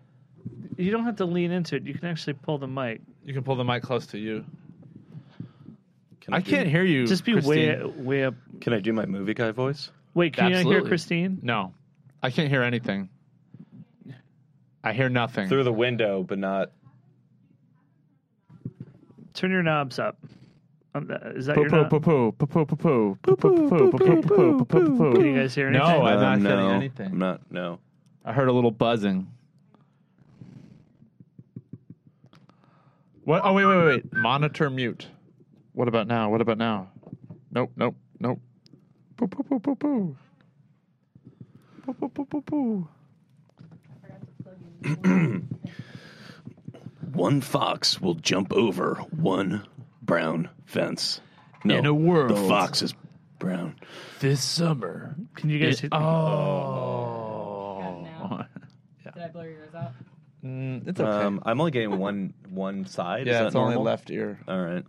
You don't have to lean into it. You can actually pull the mic. You can pull the mic close to you. Can I do- can't hear you. Just be Christine. way way up. Can I do my movie guy voice? Wait, can you not hear Christine? No, I can't hear anything. I hear nothing. Through the window, but not. Turn your knobs up. Is that your? Can you guys hear anything? No, I'm not no, I'm anything. not. No. I heard a little buzzing. What? Oh wait, wait, wait, wait. Monitor mute. What about now? What about now? Nope, nope, nope. Poo, poo, poo, poo, poo. Poo, poo, poo, poo, poo. One fox will jump over one brown fence. No, In a world- the fox is brown. This summer. Can you guys? It- hear- oh. Did I blow your ears out? Mm, it's okay. Um, I'm only getting one one side. yeah, is it's that only left ear. All right.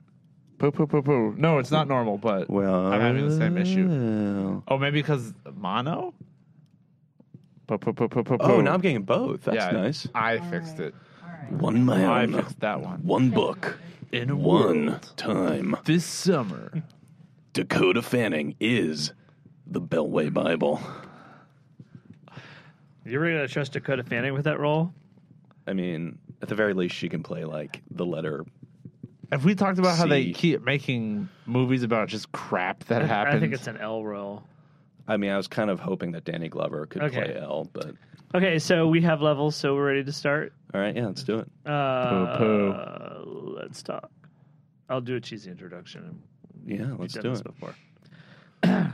Poo poo poo poo. No, it's not normal, but Well, I'm having the same issue. issue. Oh, maybe because mono. Poo poo poo poo poo. Oh, poo. now I'm getting both. That's Yeah, nice. I fixed it. One I man, fixed that one. one book, In a one world time. this summer. Dakota Fanning is the Beltway Bible. You really gonna trust Dakota Fanning with that role? I mean, at the very least, she can play like the letter. Have we talked about how they keep making movies about just crap that happens? I think it's an L role. I mean, I was kind of hoping that Danny Glover could Okay. play L, but Okay, so we have levels, so we're ready to start. all right, yeah, let's do it. Uh, Let's talk. I'll do a cheesy introduction. Yeah, let's done do this it. before.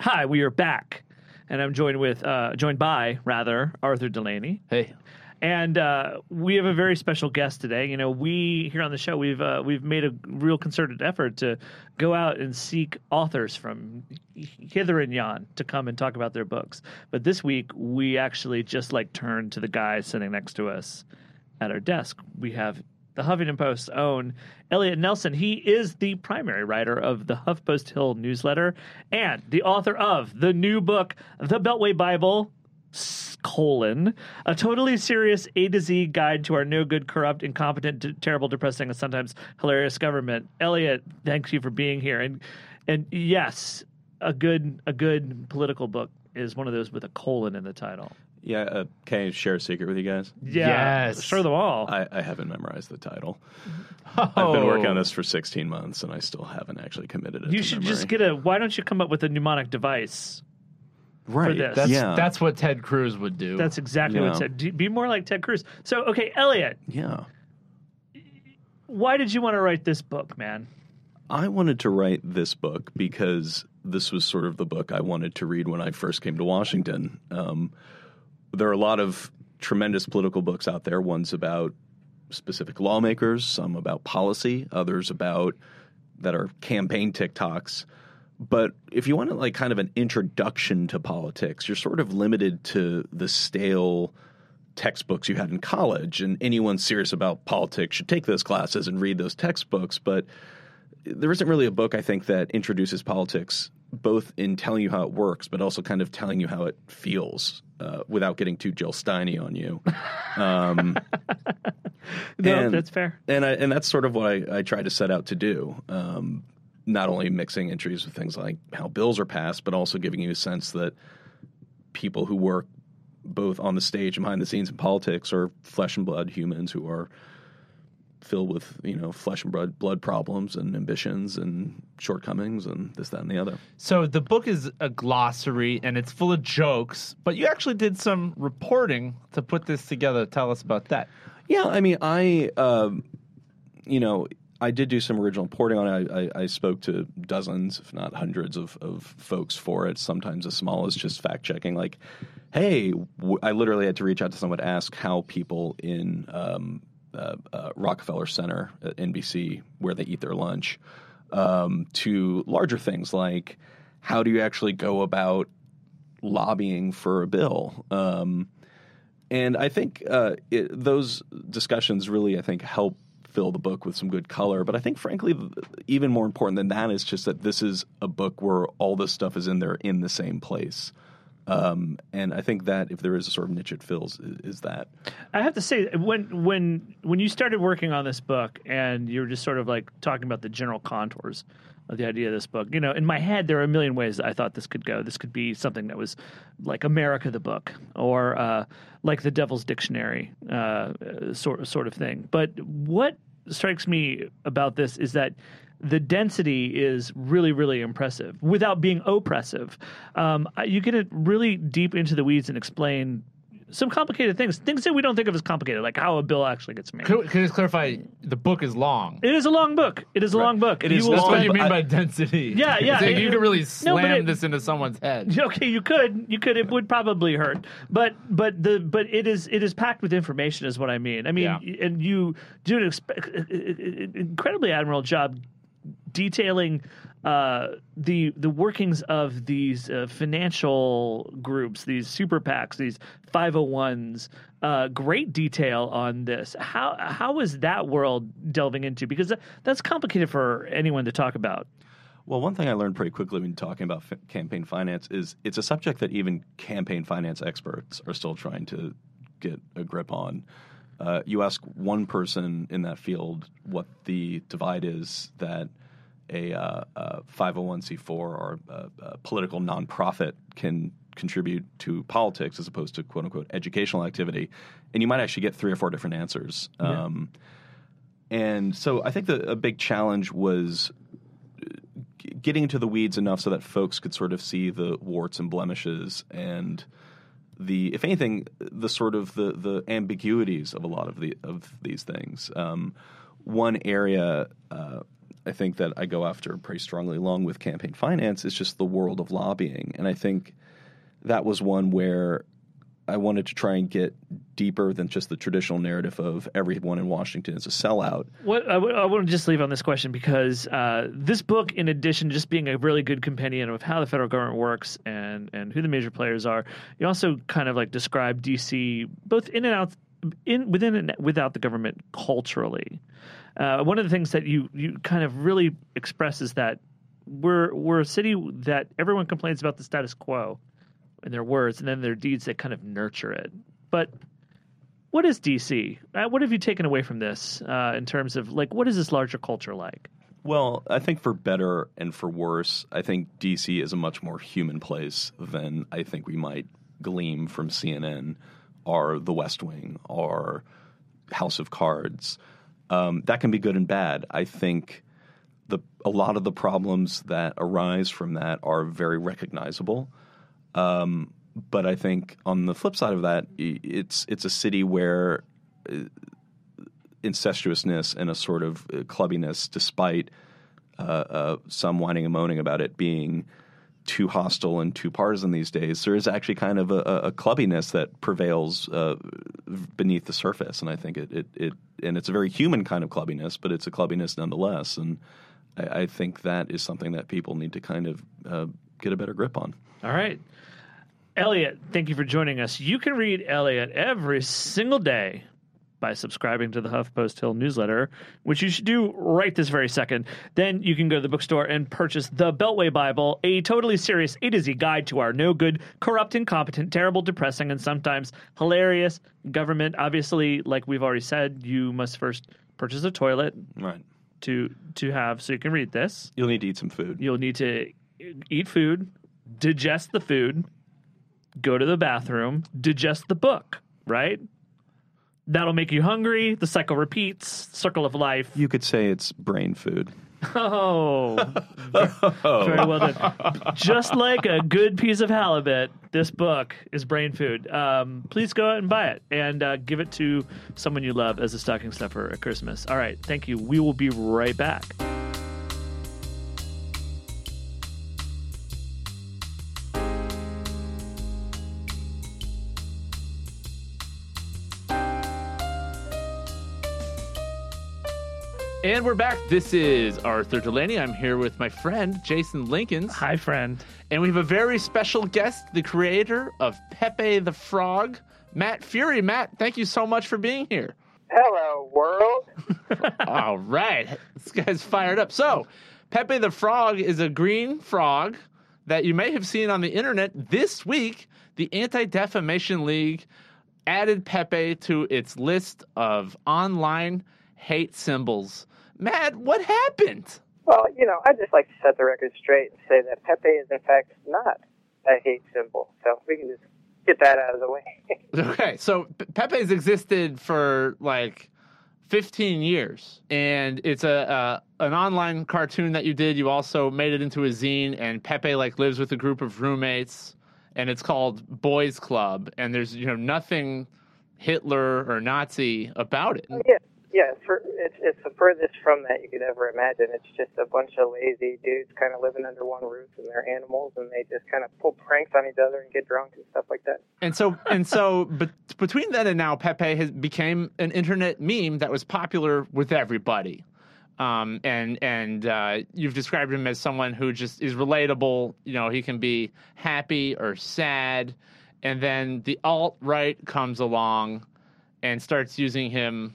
Hi, we are back, and I'm joined with uh, joined by rather Arthur Delaney. Hey, And uh, we have a very special guest today. You know, we here on the show we've uh, we've made a real concerted effort to go out and seek authors from hither and yon to come and talk about their books. But this week we actually just like turned to the guy sitting next to us at our desk. We have the Huffington Post's own Elliot Nelson. He is the primary writer of the HuffPost Hill newsletter and the author of the new book, The Beltway Bible colon a totally serious A to Z guide to our no good, corrupt, incompetent, d- terrible, depressing, and sometimes hilarious government. Elliot, thank you for being here. And and yes, a good a good political book is one of those with a colon in the title. Yeah, uh, can I share a secret with you guys? Yeah, Yes. show them all. I, I haven't memorized the title. Oh. I've been working on this for 16 months, and I still haven't actually committed it. you to should memory. just get a. Why don't you come up with a mnemonic device? right. this. that's yeah, that's what Ted Cruz would do. That's exactly Yeah. what said. do- Be more like Ted Cruz. So, okay, Elliot, yeah. why did you want to write this book, man? I wanted to write this book because this was sort of the book I wanted to read when I first came to Washington. Um, there are a lot of tremendous political books out there. One's about specific lawmakers, some about policy, others about that are campaign TikToks. But if you want to like kind of an introduction to politics, you're sort of limited to the stale textbooks you had in college. And anyone serious about politics should take those classes and read those textbooks. But there isn't really a book I think that introduces politics both in telling you how it works, but also kind of telling you how it feels uh, without getting too Jill Steiny on you. Um, No, And- that's fair. and I, and that's sort of what I, I try to set out to do. Um, not only mixing entries with things like how bills are passed, but also giving you a sense that people who work both on the stage and behind the scenes in politics are flesh and blood humans who are filled with you know flesh and blood blood problems and ambitions and shortcomings and this that and the other. So the book is a glossary and it's full of jokes, but you actually did some reporting to put this together. Tell us about that. Yeah, I mean, I, um, you know, I did do some original reporting on it. I, I, I spoke to dozens, if not hundreds, of, of folks for it. Sometimes as small as just fact checking, like, hey, w- I literally had to reach out to someone to ask how people in um, uh, uh, Rockefeller Center at NBC, where they eat their lunch, um, to larger things like how do you actually go about lobbying for a bill? Um, and I think uh, it, those discussions really, I think, help fill the book with some good color. But I think, frankly, even more important than that is just that this is a book where all this stuff is in there in the same place. Um, and I think that if there is a sort of niche it fills, is, is that. I have to say when when when you started working on this book and you were just sort of like talking about the general contours of the idea of this book, you know, in my head there are a million ways that I thought this could go. This could be something that was like America the book or uh, like the Devil's Dictionary uh, sort sort of thing. But what strikes me about this is that the density is really, really impressive without being oppressive. Um, you get it really deep into the weeds and explain some complicated things, things that we don't think of as complicated, like how a bill actually gets made. Can, can I just clarify? The book is long. It is a long book. It is a long book. It is will That's what you mean by density. Yeah, yeah. So you It- can really slam but it- this into someone's head. Okay, you could, you could. It would probably hurt, but but the but it is it is packed with information, is what I mean. I mean, Yeah. and you do an expe- incredibly admirable job detailing uh, the the workings of these uh, financial groups, these super PACs, these 501s. Uh, great detail on this. How how is that world delving into? Because that, that's complicated for anyone to talk about. Well, one thing I learned pretty quickly when talking about f- campaign finance is it's a subject that even campaign finance experts are still trying to get a grip on. Uh, you ask one person in that field what the divide is that a, uh, a 501c4 or a, a political nonprofit can contribute to politics as opposed to quote unquote educational activity, and you might actually get three or four different answers. Um, and so I think that a big challenge was getting into the weeds enough so that folks could sort of see the warts and blemishes and the if anything the sort of the the ambiguities of a lot of the of these things um, one area uh, I think that I go after pretty strongly along with campaign finance. Is just the world of lobbying. And I think that was one where I wanted to try and get deeper than just the traditional narrative of everyone in Washington is a sellout. What I, w- I want to just leave on this question because uh, this book, in addition to just being a really good compendium of how the federal government works and and who the major players are, you also kind of like describe DC both in and out, in within and without the government culturally. Uh, one of the things that you you kind of really express is that we're we're a city that everyone complains about the status quo in their words and then their deeds that kind of nurture it. But what is DC? Uh, what have you taken away from this uh, in terms of like what is this larger culture like? Well, I think for better and for worse, I think DC is a much more human place than I think we might glean from CNN or The West Wing or House of Cards. Um, that can be good and bad. I think the a lot of the problems that arise from that are very recognizable. Um, but I think on the flip side of that, it's it's a city where uh, incestuousness and a sort of uh, clubbiness, despite uh, uh, some whining and moaning about it being too hostile and too partisan these days, there is actually kind of a, a clubbiness that prevails uh, beneath the surface, and I think it, it it and it's a very human kind of clubbiness, but it's a clubbiness nonetheless, and I, I think that is something that people need to kind of uh, get a better grip on. All right. Elliot, thank you for joining us. You can read Elliot every single day by subscribing to the HuffPost Hill newsletter, which you should do right this very second. Then you can go to the bookstore and purchase the Beltway Bible, a totally serious A to Z guide to our no good, corrupt, incompetent, terrible, depressing, and sometimes hilarious government. Obviously, like we've already said, you must first purchase a toilet Right. to to have so you can read this. You'll need to eat some food. You'll need to eat food, digest the food, go to the bathroom, digest the book, right? That'll make you hungry. The cycle repeats. Circle of life. You could say it's brain food. Oh, very well done. Just like a good piece of halibut, this book is brain food. Um, please go out and buy it and uh, give it to someone you love as a stocking stuffer at Christmas. All right, thank you. We will be right back. And we're back. This is Arthur Delaney. I'm here with my friend Jason Linkins. Hi, friend. And we have a very special guest, the creator of Pepe the Frog, Matt Furie. Matt, thank you so much for being here. Hello, world. All right. This guy's fired up. So, Pepe the Frog is a green frog that you may have seen on the internet this week. the Anti Defamation League added Pepe to its list of online hate symbols. Matt, what happened? Well, you know, I'd just like to set the record straight and say that Pepe is, in fact, not a hate symbol. So we can just get that out of the way. Okay, so Pepe's existed for like 15 years, and it's a, an online cartoon that you did. You also made it into a zine, and Pepe like lives with a group of roommates, and it's called Boys Club, and there's you know nothing Hitler or Nazi about it. Oh, yeah, yeah. It's, for, it's it's the furthest from that you could ever imagine. It's just a bunch of lazy dudes kind of living under one roof, and they're animals, and they just kind of pull pranks on each other and get drunk and stuff like that. And so and so, but between then and now, Pepe has became an internet meme that was popular with everybody. Um, and and uh, you've described him as someone who just is relatable. You know, he can be happy or sad, and then the alt right comes along and starts using him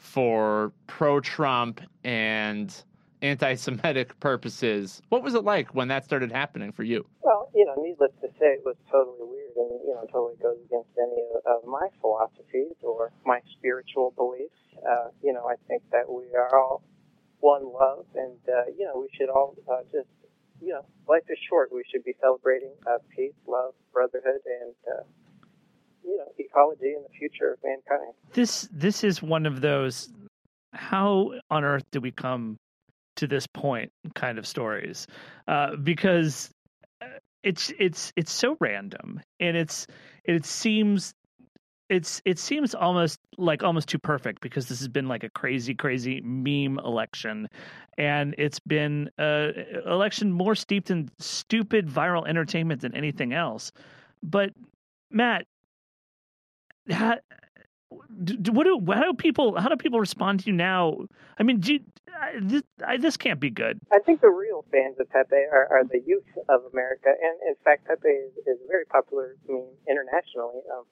for pro-Trump and anti-Semitic purposes. What was it like when that started happening for you? Well, you know, needless to say, it was totally weird, and you know, totally goes against any of, of my philosophies or my spiritual beliefs. Uh, you know, I think that we are all one love, and uh, you know, we should all uh, just, you know, life is short. We should be celebrating uh, peace, love, brotherhood, and uh, you know, ecology and the future of mankind. This this is one of those how on earth did we come to this point kind of stories uh, because uh, it's it's it's so random and it's it seems it's it seems almost like almost too perfect because this has been like a crazy crazy meme election and it's been a election more steeped in stupid viral entertainment than anything else but matt how, do, what do how do people how do people respond to you now i mean you, I, this, I, this can't be good I think the real fans of Pepe are, are the youth of America, and in fact, Pepe is, is a very popular meme internationally. Um,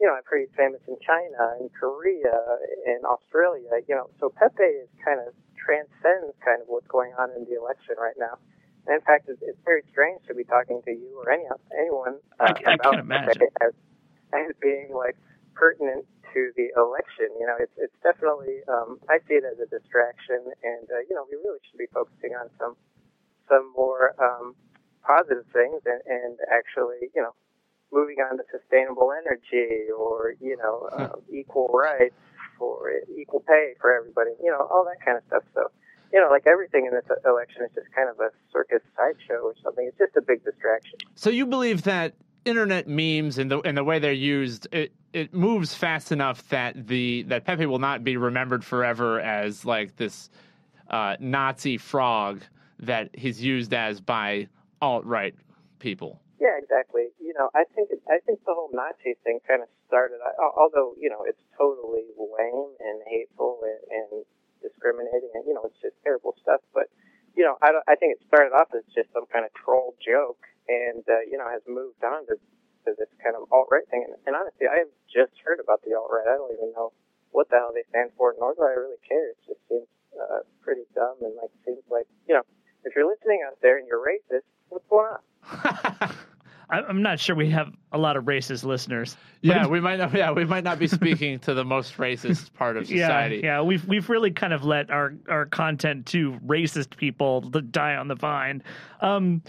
you know, I'm pretty famous in China, in Korea, in Australia. You know, so Pepe is kind of transcends kind of what's going on in the election right now. And in fact, it's, it's very strange to be talking to you or any anyone uh, I, I about. Pepe as, as being like pertinent to the election. You know, it's it's definitely um, I see it as a distraction, and uh, you know, we really should be focusing on some some more um, positive things and, and actually, you know, moving on to sustainable energy or you know uh, equal rights for equal pay for everybody. You know, all that kind of stuff. So. You know, like everything in this election is just kind of a circus sideshow or something. It's just a big distraction. So you believe that internet memes and the and the way they're used it it moves fast enough that the that Pepe will not be remembered forever as like this uh, Nazi frog that he's used as by alt right people. Yeah, exactly. You know, I think I think the whole Nazi thing kind of started. Although you know, it's totally lame and hateful and, and discriminating, and you know, it's just terrible stuff. But you know, I don't, I think it started off as just some kind of troll joke, and uh, you know, has moved on to, to this kind of alt right thing. And, and honestly, I have just heard about the alt right. I don't even know what the hell they stand for, nor do I really care. It just seems uh, pretty dumb and like seems like you know, if you're listening out there and you're racist, what's going on? I, I'm not sure we have a lot of racist listeners. Yeah, we might not. Yeah, we might not be speaking to the most racist part of society. Yeah, yeah, we've we've really kind of let our our content to racist people to die on the vine. Um,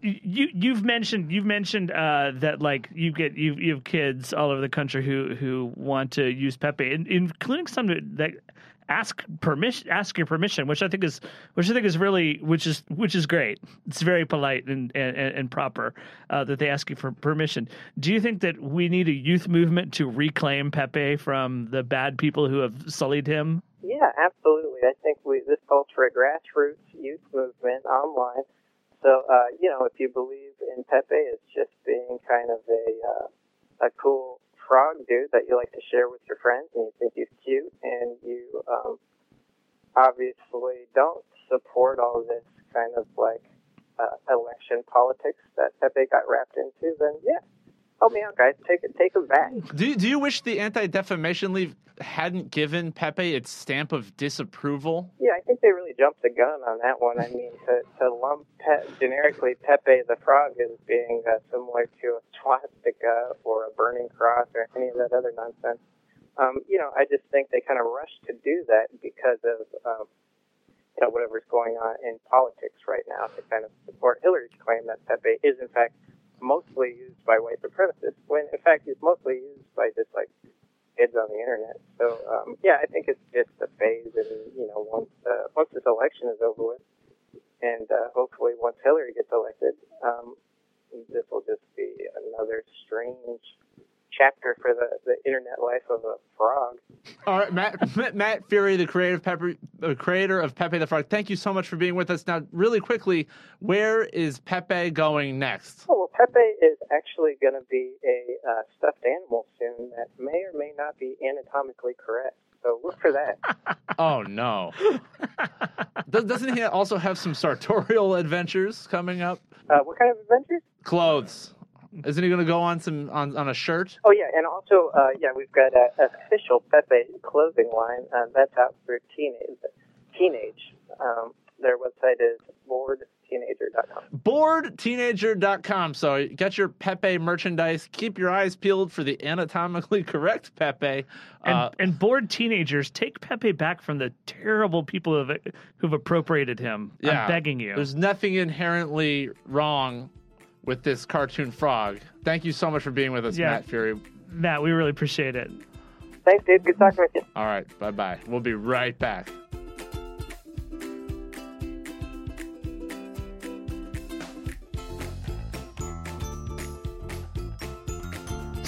you you've mentioned you've mentioned uh, that like you get you you have kids all over the country who who want to use Pepe, in- including some that ask permission ask your permission, which I think is which I think is really which is which is great. It's very polite and and, and proper uh, that they ask you for permission. Do you think that we need a youth movement to reclaim Pepe from the bad people who have sullied him? Yeah, absolutely. I think we this calls for a grassroots youth movement online. So, uh, you know, if you believe in Pepe as just being kind of a uh, a cool frog dude that you like to share with your friends, and you think he's cute, and you um, obviously don't support all this kind of like uh, election politics that Pepe got wrapped into, then yeah, Help me out, guys. Take it. Take them back. Do you, do you wish the Anti Defamation League hadn't given Pepe its stamp of disapproval? Yeah, I think they jumped the gun on that one. I mean, to, to lump pe- generically Pepe the Frog as being uh, similar to a swastika or a burning cross or any of that other nonsense. Um, you know, I just think they kind of rushed to do that because of um, you know whatever's going on in politics right now to kind of support Hillary's claim that Pepe is in fact mostly used by white supremacists, when in fact he's mostly used by just like kids on the internet. So um, yeah, I think it's just a phase, and you know once uh, once this election is over with, and uh, hopefully once Hillary gets elected, um, this will just be another strange chapter for the, the internet life of a frog. All right, Matt, Matt Furie, the creative Pepe, the creator of Pepe the Frog. Thank you so much for being with us. Now, really quickly, where is Pepe going next? Oh, well, Pepe is actually going to be a uh, stuffed animal soon that may or may not be anatomically correct. So look for that. oh no! Doesn't he also have some sartorial adventures coming up? Uh, what kind of adventures? Clothes. Isn't he going to go on some on, on a shirt? Oh yeah, and also uh, yeah, we've got an official Pepe clothing line uh, that's out for teenage. Teenage. Um, their website is boredteenager.com. Boredteenager.com. So get your Pepe merchandise. Keep your eyes peeled for the anatomically correct Pepe. And, uh, and bored teenagers, take Pepe back from the terrible people who've, who've appropriated him. Yeah, I'm begging you. There's nothing inherently wrong with this cartoon frog. Thank you so much for being with us, yeah. Matt Furie. Matt, we really appreciate it. Thanks, dude. Good talking with you. All right. Bye bye. We'll be right back.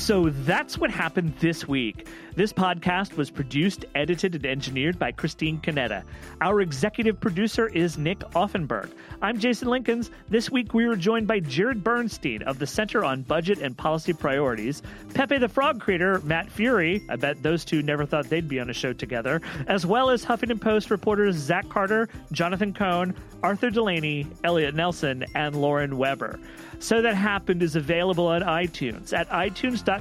So that's what happened this week. This podcast was produced, edited, and engineered by Christine Conetta. Our executive producer is Nick Offenberg. I'm Jason Linkins. This week we were joined by Jared Bernstein of the Center on Budget and Policy Priorities, Pepe the Frog creator Matt Furie. I bet those two never thought they'd be on a show together, as well as Huffington Post reporters Zach Carter, Jonathan Cohn, Arthur Delaney, Elliot Nelson, and Lauren Weber. So That Happened is available on iTunes at itunes.com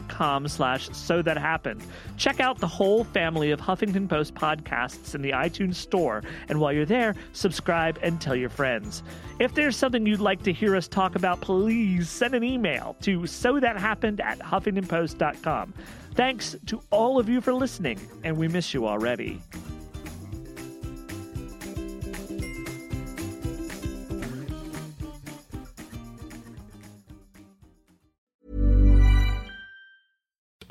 slash so that happened. Check out the whole family of Huffington Post podcasts in the iTunes store, and while you're there, subscribe and tell your friends. If there's something you'd like to hear us talk about, please send an email to so that happened at huffingtonpost.com. Thanks to all of you for listening, and we miss you already.